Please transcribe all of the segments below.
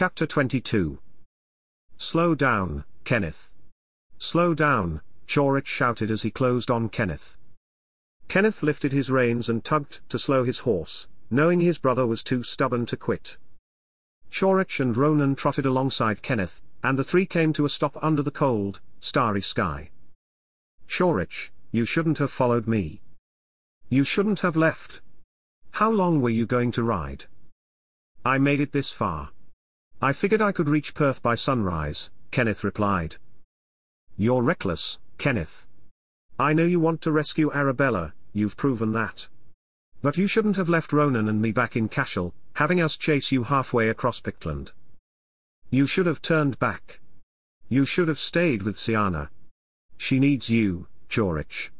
Chapter 22 Slow down, Kenneth. Slow down, Chorich shouted as he closed on Kenneth. Kenneth lifted his reins and tugged to slow his horse, knowing his brother was too stubborn to quit. Chorich and Ronan trotted alongside Kenneth, and the three came to a stop under the cold, starry sky. Chorich, you shouldn't have followed me. You shouldn't have left. How long were you going to ride? I made it this far. I figured I could reach Perth by sunrise, Kenneth replied. You're reckless, Kenneth. I know you want to rescue Arabella, you've proven that. But you shouldn't have left Ronan and me back in Cashel, having us chase you halfway across Pictland. You should have turned back. You should have stayed with Siana. She needs you, Chorich.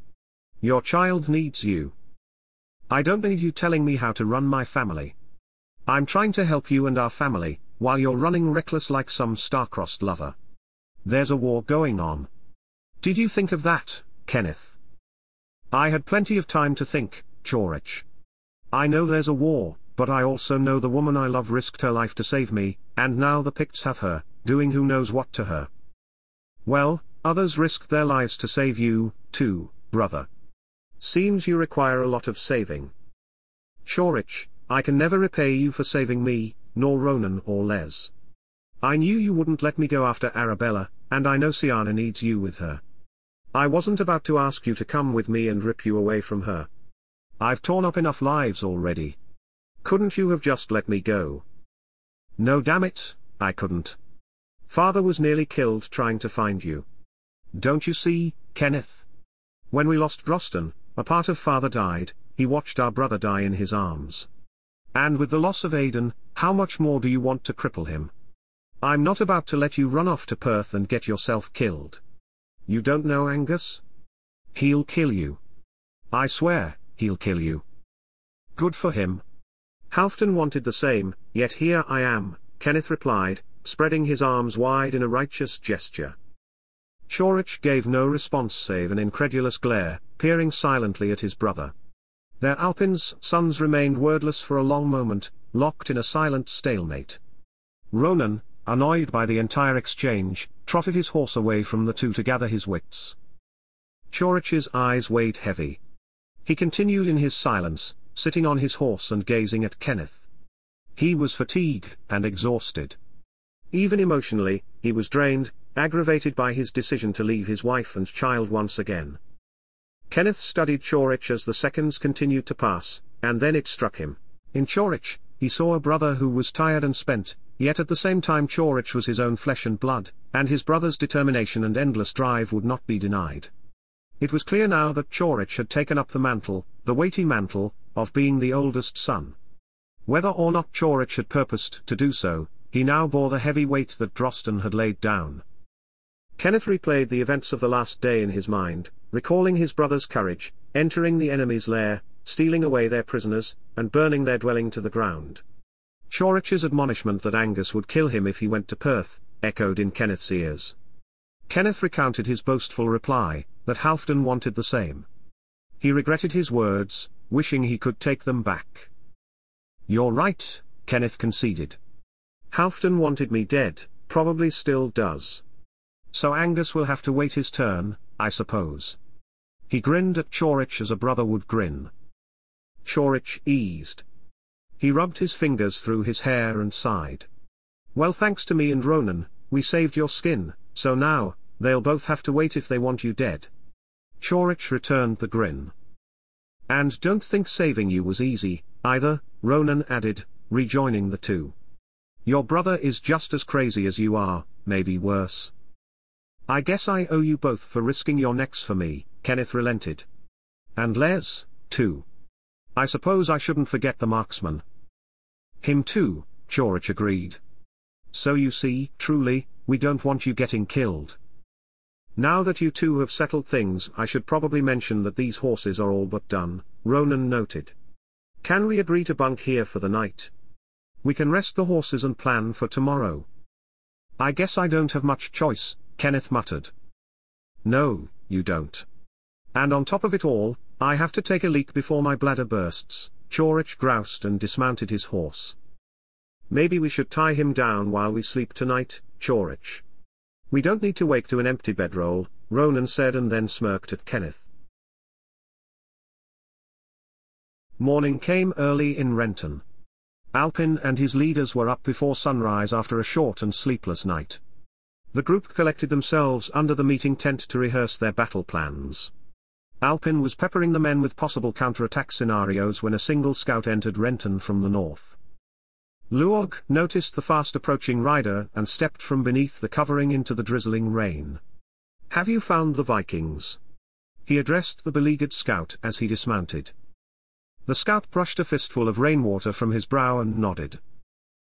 Your child needs you. I don't need you telling me how to run my family. I'm trying to help you and our family, while you're running reckless like some star-crossed lover. There's a war going on. Did you think of that, Kenneth? I had plenty of time to think, Chorich. I know there's a war, but I also know the woman I love risked her life to save me, and now the Picts have her, doing who knows what to her. Well, others risked their lives to save you, too, brother. Seems you require a lot of saving. Chorich, I can never repay you for saving me, nor Ronan or Les. I knew you wouldn't let me go after Arabella, and I know Siana needs you with her. I wasn't about to ask you to come with me and rip you away from her. I've torn up enough lives already. Couldn't you have just let me go? No damn it, I couldn't. Father was nearly killed trying to find you. Don't you see, Kenneth? When we lost Drosten, a part of father died, he watched our brother die in his arms. And with the loss of Aidan, how much more do you want to cripple him? I'm not about to let you run off to Perth and get yourself killed. You don't know Angus? He'll kill you. I swear, he'll kill you. Good for him. Halfdan wanted the same, yet here I am, Kenneth replied, spreading his arms wide in a righteous gesture. Chorich gave no response save an incredulous glare, peering silently at his brother. Their Alpin's sons remained wordless for a long moment, locked in a silent stalemate. Ronan, annoyed by the entire exchange, trotted his horse away from the two to gather his wits. Chorich's eyes weighed heavy. He continued in his silence, sitting on his horse and gazing at Kenneth. He was fatigued and exhausted. Even emotionally, he was drained, aggravated by his decision to leave his wife and child once again. Kenneth studied Chorich as the seconds continued to pass, and then it struck him. In Chorich, he saw a brother who was tired and spent, Yet at the same time Chorich was his own flesh and blood, and his brother's determination and endless drive would not be denied. It was clear now that Chorich had taken up the mantle, the weighty mantle, of being the oldest son. Whether or not Chorich had purposed to do so, he now bore the heavy weight that Drosten had laid down. Kenneth replayed the events of the last day in his mind, recalling his brother's courage, entering the enemy's lair, stealing away their prisoners, and burning their dwelling to the ground. Chorich's admonishment that Angus would kill him if he went to Perth, echoed in Kenneth's ears. Kenneth recounted his boastful reply, that Halfdan wanted the same. He regretted his words, wishing he could take them back. You're right, Kenneth conceded. Halfdan wanted me dead, probably still does. So Angus will have to wait his turn, I suppose. He grinned at Chorich as a brother would grin. Chorich eased, he rubbed his fingers through his hair and sighed. Well thanks to me and Ronan, we saved your skin, so now, they'll both have to wait if they want you dead. Chorich returned the grin. And don't think saving you was easy, either, Ronan added, rejoining the two. Your brother is just as crazy as you are, maybe worse. I guess I owe you both for risking your necks for me, Kenneth relented. And Les, too. I suppose I shouldn't forget the marksman. Him too, Chorich agreed. So you see, truly, we don't want you getting killed. Now that you two have settled things I should probably mention that these horses are all but done, Ronan noted. Can we agree to bunk here for the night? We can rest the horses and plan for tomorrow. I guess I don't have much choice, Kenneth muttered. No, you don't. And on top of it all, I have to take a leak before my bladder bursts, Chorich groused and dismounted his horse. Maybe we should tie him down while we sleep tonight, Chorich. We don't need to wake to an empty bedroll, Ronan said and then smirked at Kenneth. Morning came early in Renton. Alpin and his leaders were up before sunrise after a short and sleepless night. The group collected themselves under the meeting tent to rehearse their battle plans. Alpin was peppering the men with possible counterattack scenarios when a single scout entered Renton from the north. Luog noticed the fast-approaching rider and stepped from beneath the covering into the drizzling rain. Have you found the Vikings? He addressed the beleaguered scout as he dismounted. The scout brushed a fistful of rainwater from his brow and nodded.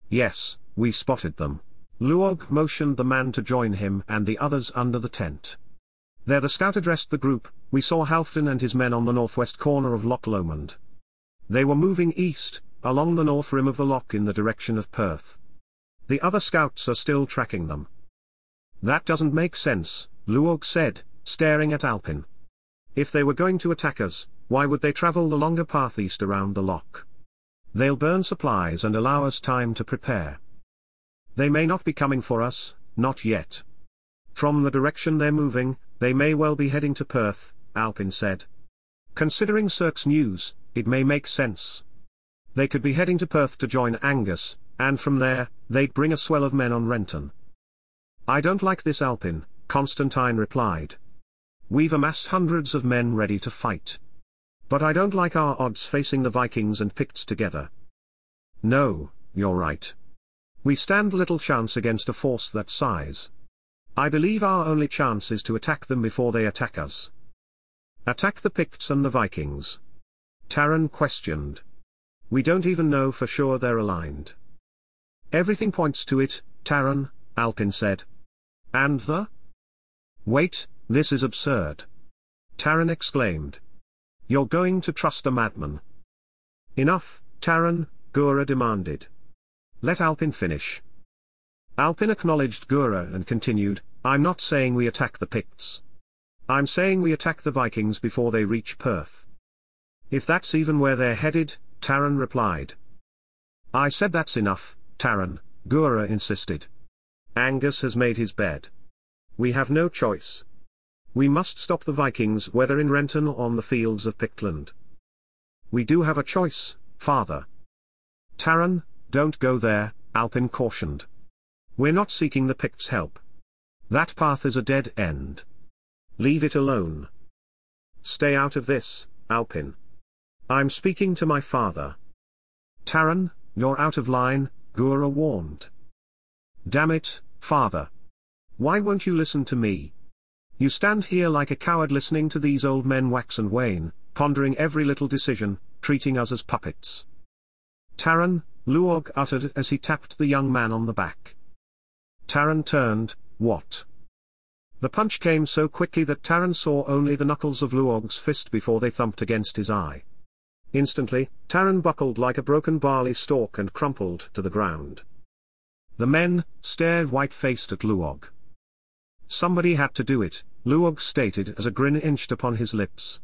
Yes, we spotted them. Luog motioned the man to join him and the others under the tent. There the scout addressed the group, we saw Halfdan and his men on the northwest corner of Loch Lomond. They were moving east, along the north rim of the loch in the direction of Perth. The other scouts are still tracking them. That doesn't make sense, Luog said, staring at Alpin. If they were going to attack us, why would they travel the longer path east around the loch? They'll burn supplies and allow us time to prepare. They may not be coming for us, not yet. From the direction they're moving, they may well be heading to Perth, Alpin said. Considering Cirque's news, it may make sense. They could be heading to Perth to join Angus, and from there, they'd bring a swell of men on Renton. I don't like this Alpin, Constantine replied. We've amassed hundreds of men ready to fight. But I don't like our odds facing the Vikings and Picts together. No, you're right. We stand little chance against a force that size. I believe our only chance is to attack them before they attack us. Attack the Picts and the Vikings. Taran questioned. We don't even know for sure they're aligned. Everything points to it, Taran, Alpin said. And the? Wait, this is absurd. Taran exclaimed. You're going to trust a madman. Enough, Taran, Gura demanded. Let Alpin finish. Alpin acknowledged Gura and continued, I'm not saying we attack the Picts. I'm saying we attack the Vikings before they reach Perth. If that's even where they're headed, Taran replied. I said that's enough, Taran, Gura insisted. Angus has made his bed. We have no choice. We must stop the Vikings whether in Renton or on the fields of Pictland. We do have a choice, father. Taran, don't go there, Alpin cautioned. We're not seeking the Picts' help. That path is a dead end. Leave it alone. Stay out of this, Alpin. I'm speaking to my father. Taran, you're out of line, Gura warned. Damn it, father. Why won't you listen to me? You stand here like a coward listening to these old men wax and wane, pondering every little decision, treating us as puppets. Taran, Luog uttered as he tapped the young man on the back. Taran turned, what? The punch came so quickly that Taran saw only the knuckles of Luog's fist before they thumped against his eye. Instantly, Taran buckled like a broken barley stalk and crumpled to the ground. The men stared white-faced at Luog. Somebody had to do it, Luog stated as a grin inched upon his lips.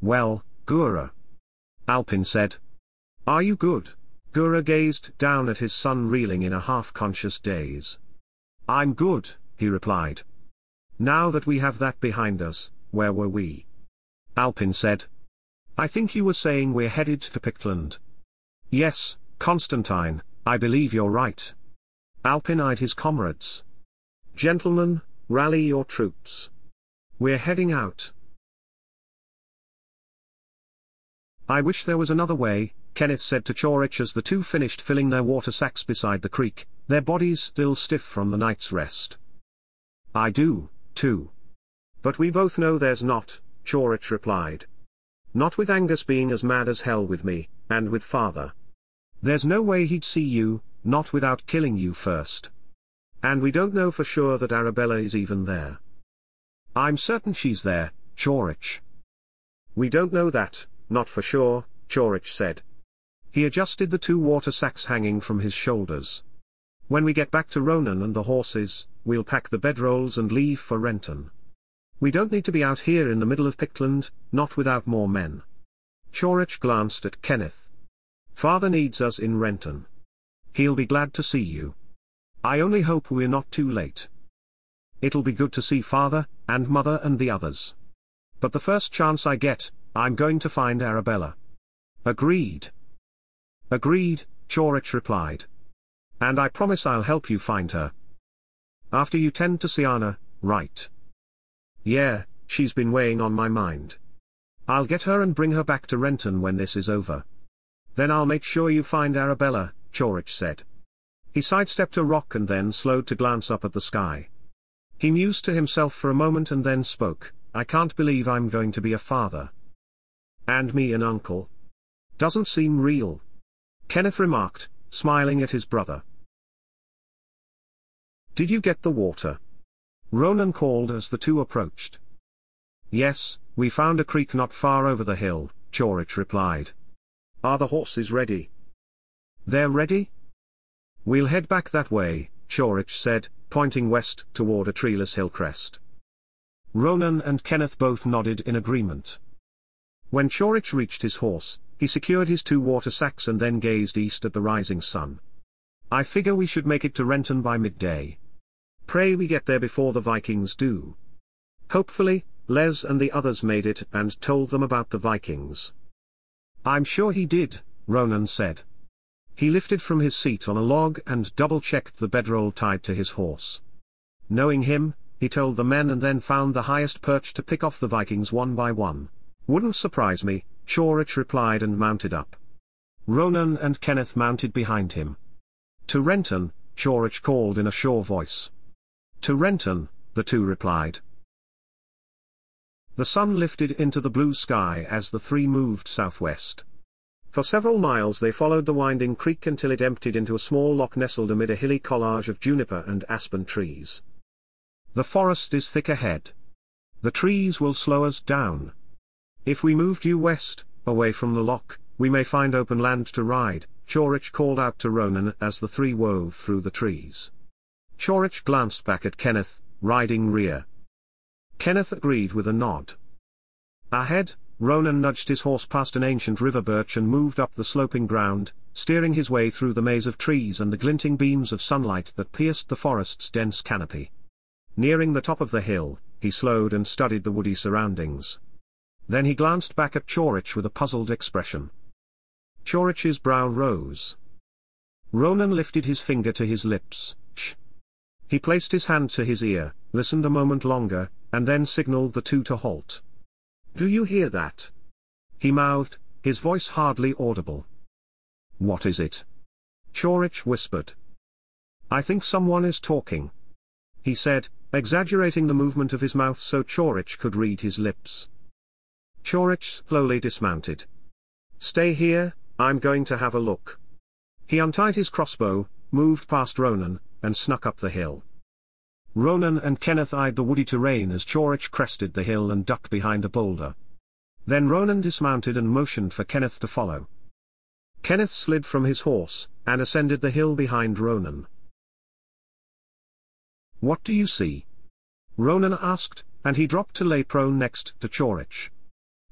Well, Gura. Alpin said. Are you good? Gura gazed down at his son reeling in a half-conscious daze. I'm good, he replied. Now that we have that behind us, where were we? Alpin said. I think you were saying we're headed to Pictland. Yes, Constantine, I believe you're right. Alpin eyed his comrades. Gentlemen, rally your troops. We're heading out. I wish there was another way, Kenneth said to Chorich as the two finished filling their water sacks beside the creek, their bodies still stiff from the night's rest. I do, too. But we both know there's not, Chorich replied. Not with Angus being as mad as hell with me, and with father. There's no way he'd see you, not without killing you first. And we don't know for sure that Arabella is even there. I'm certain she's there, Chorich. We don't know that, not for sure, Chorich said. He adjusted the two water sacks hanging from his shoulders. When we get back to Ronan and the horses, we'll pack the bedrolls and leave for Renton. We don't need to be out here in the middle of Pictland, not without more men. Chorich glanced at Kenneth. Father needs us in Renton. He'll be glad to see you. I only hope we're not too late. It'll be good to see father, and mother and the others. But the first chance I get, I'm going to find Arabella. Agreed. Agreed, Chorich replied. And I promise I'll help you find her. After you tend to Siana, right? Yeah, she's been weighing on my mind. I'll get her and bring her back to Renton when this is over. Then I'll make sure you find Arabella, Chorich said. He sidestepped a rock and then slowed to glance up at the sky. He mused to himself for a moment and then spoke, I can't believe I'm going to be a father. And me an uncle. Doesn't seem real. Kenneth remarked, smiling at his brother. Did you get the water? Ronan called as the two approached. Yes, we found a creek not far over the hill, Chorich replied. Are the horses ready? They're ready? We'll head back that way, Chorich said, pointing west toward a treeless hill crest. Ronan and Kenneth both nodded in agreement. When Chorich reached his horse, he secured his two water sacks and then gazed east at the rising sun. I figure we should make it to Renton by midday. Pray we get there before the Vikings do. Hopefully, Les and the others made it and told them about the Vikings. I'm sure he did, Ronan said. He lifted from his seat on a log and double-checked the bedroll tied to his horse. Knowing him, he told the men and then found the highest perch to pick off the Vikings one by one. Wouldn't surprise me, Chorich replied and mounted up. Ronan and Kenneth mounted behind him. To Renton, Chorich called in a sure voice. To Renton, the two replied. The sun lifted into the blue sky as the three moved southwest. For several miles they followed the winding creek until it emptied into a small loch nestled amid a hilly collage of juniper and aspen trees. The forest is thick ahead. The trees will slow us down, if we move due west, away from the loch, we may find open land to ride, Chorich called out to Ronan as the three wove through the trees. Chorich glanced back at Kenneth, riding rear. Kenneth agreed with a nod. Ahead, Ronan nudged his horse past an ancient river birch and moved up the sloping ground, steering his way through the maze of trees and the glinting beams of sunlight that pierced the forest's dense canopy. Nearing the top of the hill, he slowed and studied the woody surroundings. Then he glanced back at Chorich with a puzzled expression. Chorich's brow rose. Ronan lifted his finger to his lips, shh. He placed his hand to his ear, listened a moment longer, and then signaled the two to halt. Do you hear that? He mouthed, his voice hardly audible. What is it? Chorich whispered. I think someone is talking. He said, exaggerating the movement of his mouth so Chorich could read his lips. Chorich slowly dismounted. Stay here, I'm going to have a look. He untied his crossbow, moved past Ronan, and snuck up the hill. Ronan and Kenneth eyed the woody terrain as Chorich crested the hill and ducked behind a boulder. Then Ronan dismounted and motioned for Kenneth to follow. Kenneth slid from his horse, and ascended the hill behind Ronan. What do you see? Ronan asked, and he dropped to lay prone next to Chorich.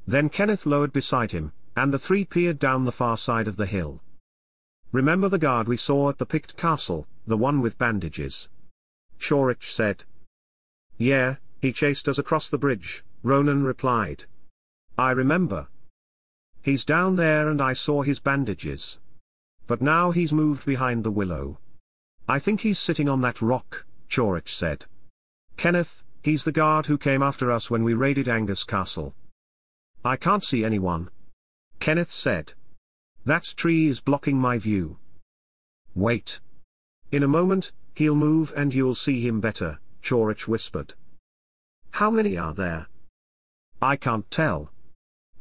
Then Kenneth lowered beside him, and the three peered down the far side of the hill. Remember the guard we saw at the Pict Castle, the one with bandages? Chorich said. Yeah, he chased us across the bridge, Ronan replied. I remember. He's down there and I saw his bandages. But now he's moved behind the willow. I think he's sitting on that rock, Chorich said. Kenneth, he's the guard who came after us when we raided Angus Castle. I can't see anyone. Kenneth said. That tree is blocking my view. Wait. In a moment, he'll move and you'll see him better, Chorich whispered. How many are there? I can't tell.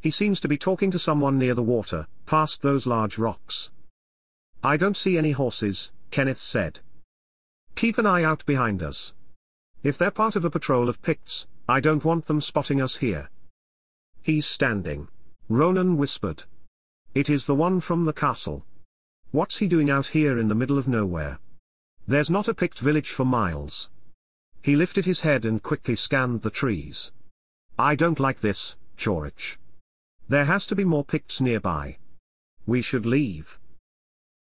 He seems to be talking to someone near the water, past those large rocks. I don't see any horses, Kenneth said. Keep an eye out behind us. If they're part of a patrol of Picts, I don't want them spotting us here. He's standing. Ronan whispered. It is the one from the castle. What's he doing out here in the middle of nowhere? There's not a Pict village for miles. He lifted his head and quickly scanned the trees. I don't like this, Chorich. There has to be more Picts nearby. We should leave.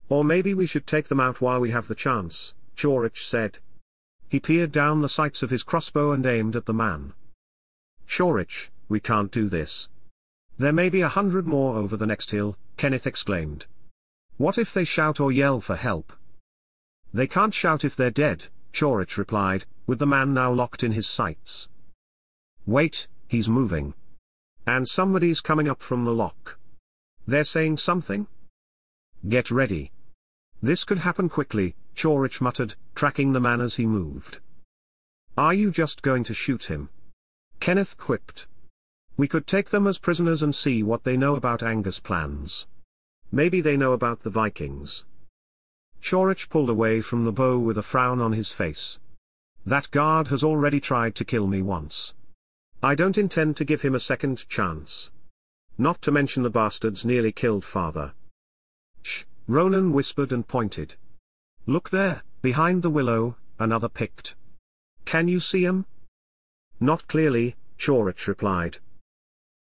Or maybe we should take them out while we have the chance, Chorich said. He peered down the sights of his crossbow and aimed at the man. Chorich, we can't do this. There may be a hundred more over the next hill, Kenneth exclaimed. What if they shout or yell for help? They can't shout if they're dead, Chorich replied, with the man now locked in his sights. Wait, he's moving. And somebody's coming up from the loch. They're saying something? Get ready. This could happen quickly, Chorich muttered, tracking the man as he moved. Are you just going to shoot him? Kenneth quipped. We could take them as prisoners and see what they know about Angus' plans. Maybe they know about the Vikings. Chorich pulled away from the bow with a frown on his face. That guard has already tried to kill me once. I don't intend to give him a second chance. Not to mention the bastard's nearly killed father. Shh, Ronan whispered and pointed. Look there, behind the willow, another Pict. Can you see him? Not clearly, Chorich replied.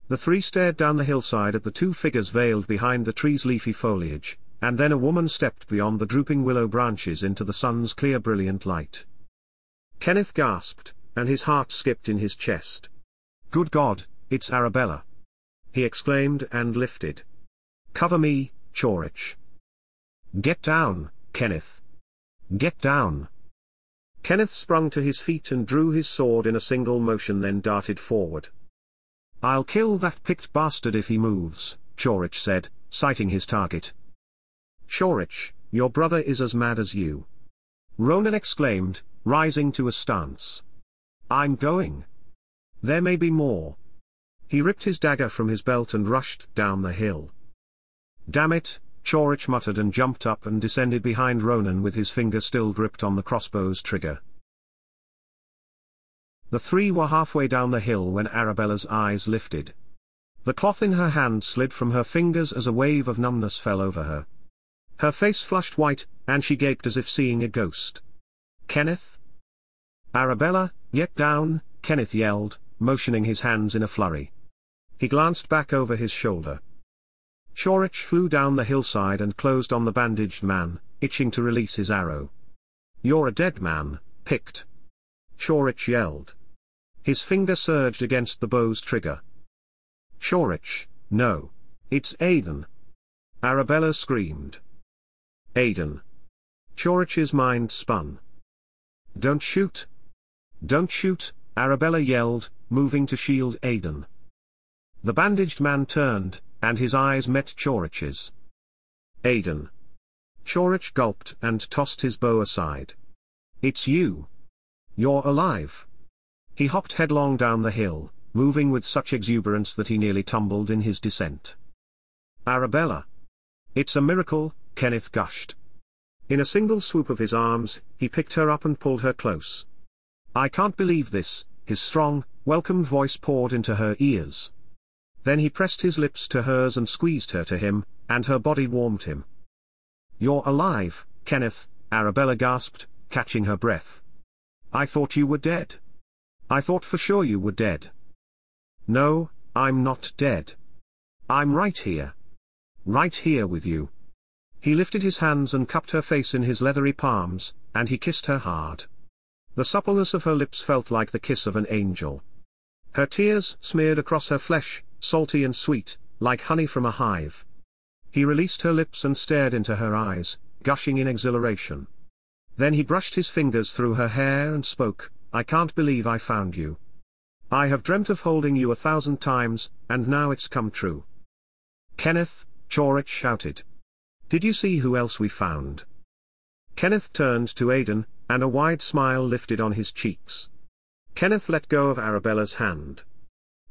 The three stared down the hillside at the two figures veiled behind the tree's leafy foliage, and then a woman stepped beyond the drooping willow branches into the sun's clear brilliant light. Kenneth gasped, and his heart skipped in his chest. Good God, it's Arabella. He exclaimed and lifted. Cover me, Chorich. Get down, Kenneth. Get down. Kenneth sprung to his feet and drew his sword in a single motion then darted forward. I'll kill that Pict bastard if he moves, Chorich said, sighting his target. Chorich, your brother is as mad as you. Ronan exclaimed, rising to a stance. I'm going. There may be more. He ripped his dagger from his belt and rushed down the hill. Damn it, Chorich muttered and jumped up and descended behind Ronan with his finger still gripped on the crossbow's trigger. The three were halfway down the hill when Arabella's eyes lifted. The cloth in her hand slid from her fingers as a wave of numbness fell over her. Her face flushed white, and she gaped as if seeing a ghost. Kenneth? Arabella, get down, Kenneth yelled, motioning his hands in a flurry. He glanced back over his shoulder. Chorich flew down the hillside and closed on the bandaged man, itching to release his arrow. You're a dead man, Pict. Chorich yelled. His finger surged against the bow's trigger. Chorich, no. It's Aidan. Arabella screamed. Aidan. Chorich's mind spun. Don't shoot. Don't shoot, Arabella yelled, moving to shield Aidan. The bandaged man turned, and his eyes met Chorich's. Aidan. Chorich gulped and tossed his bow aside. It's you. You're alive. He hopped headlong down the hill, moving with such exuberance that he nearly tumbled in his descent. Arabella. It's a miracle, Kenneth gushed. In a single swoop of his arms, he picked her up and pulled her close. I can't believe this, his strong, welcome voice poured into her ears. Then he pressed his lips to hers and squeezed her to him, and her body warmed him. You're alive, Kenneth, Arabella gasped, catching her breath. I thought you were dead. I thought for sure you were dead. No, I'm not dead. I'm right here. Right here with you. He lifted his hands and cupped her face in his leathery palms, and he kissed her hard. The suppleness of her lips felt like the kiss of an angel. Her tears smeared across her flesh, salty and sweet, like honey from a hive. He released her lips and stared into her eyes, gushing in exhilaration. Then he brushed his fingers through her hair and spoke, I can't believe I found you. I have dreamt of holding you a thousand times, and now it's come true. Kenneth, Chorich shouted. Did you see who else we found? Kenneth turned to Aidan, and a wide smile lifted on his cheeks. Kenneth let go of Arabella's hand.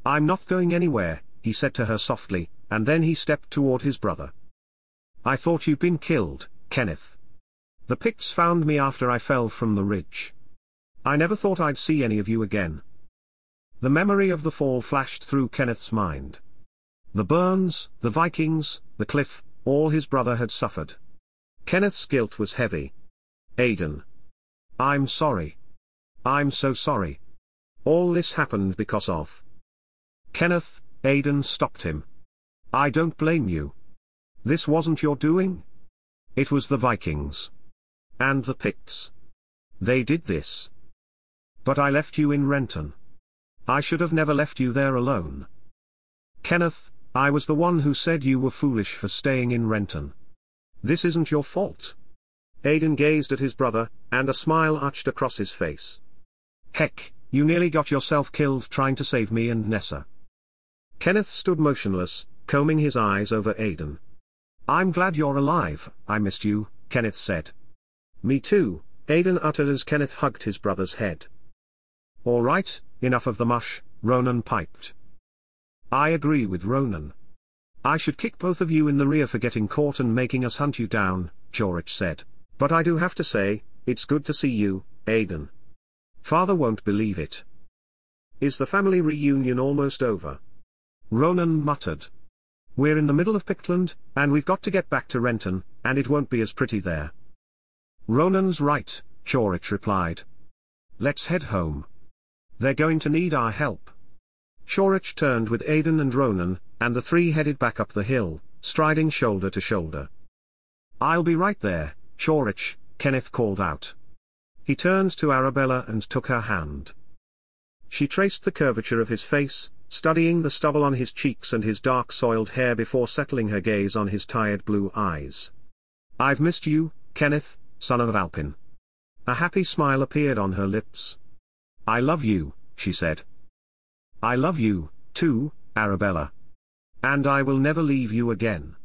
I'm not going anywhere, he said to her softly, and then he stepped toward his brother. I thought you'd been killed, Kenneth. The Picts found me after I fell from the ridge. I never thought I'd see any of you again. The memory of the fall flashed through Kenneth's mind. The burns, the Vikings, the cliff, all his brother had suffered. Kenneth's guilt was heavy. Aidan. I'm sorry. I'm so sorry. All this happened because of. Kenneth, Aidan stopped him. I don't blame you. This wasn't your doing. It was the Vikings. And the Picts. They did this. But I left you in Renton. I should have never left you there alone. Kenneth, I was the one who said you were foolish for staying in Renton. This isn't your fault. Aidan gazed at his brother, and a smile arched across his face. Heck, you nearly got yourself killed trying to save me and Nessa. Kenneth stood motionless, combing his eyes over Aidan. I'm glad you're alive, I missed you, Kenneth said. Me too, Aidan uttered as Kenneth hugged his brother's head. All right, enough of the mush, Ronan piped. I agree with Ronan. I should kick both of you in the rear for getting caught and making us hunt you down, Chorich said. But I do have to say, it's good to see you, Aidan. Father won't believe it. Is the family reunion almost over? Ronan muttered. We're in the middle of Pictland, and we've got to get back to Renton, and it won't be as pretty there. Ronan's right, Chorich replied. Let's head home. They're going to need our help. Chorich turned with Aidan and Ronan, and the three headed back up the hill, striding shoulder to shoulder. I'll be right there, Chorich, Kenneth called out. He turned to Arabella and took her hand. She traced the curvature of his face, studying the stubble on his cheeks and his dark soiled hair before settling her gaze on his tired blue eyes. I've missed you, Kenneth, son of Alpin. A happy smile appeared on her lips. I love you, she said. I love you, too, Arabella. And I will never leave you again.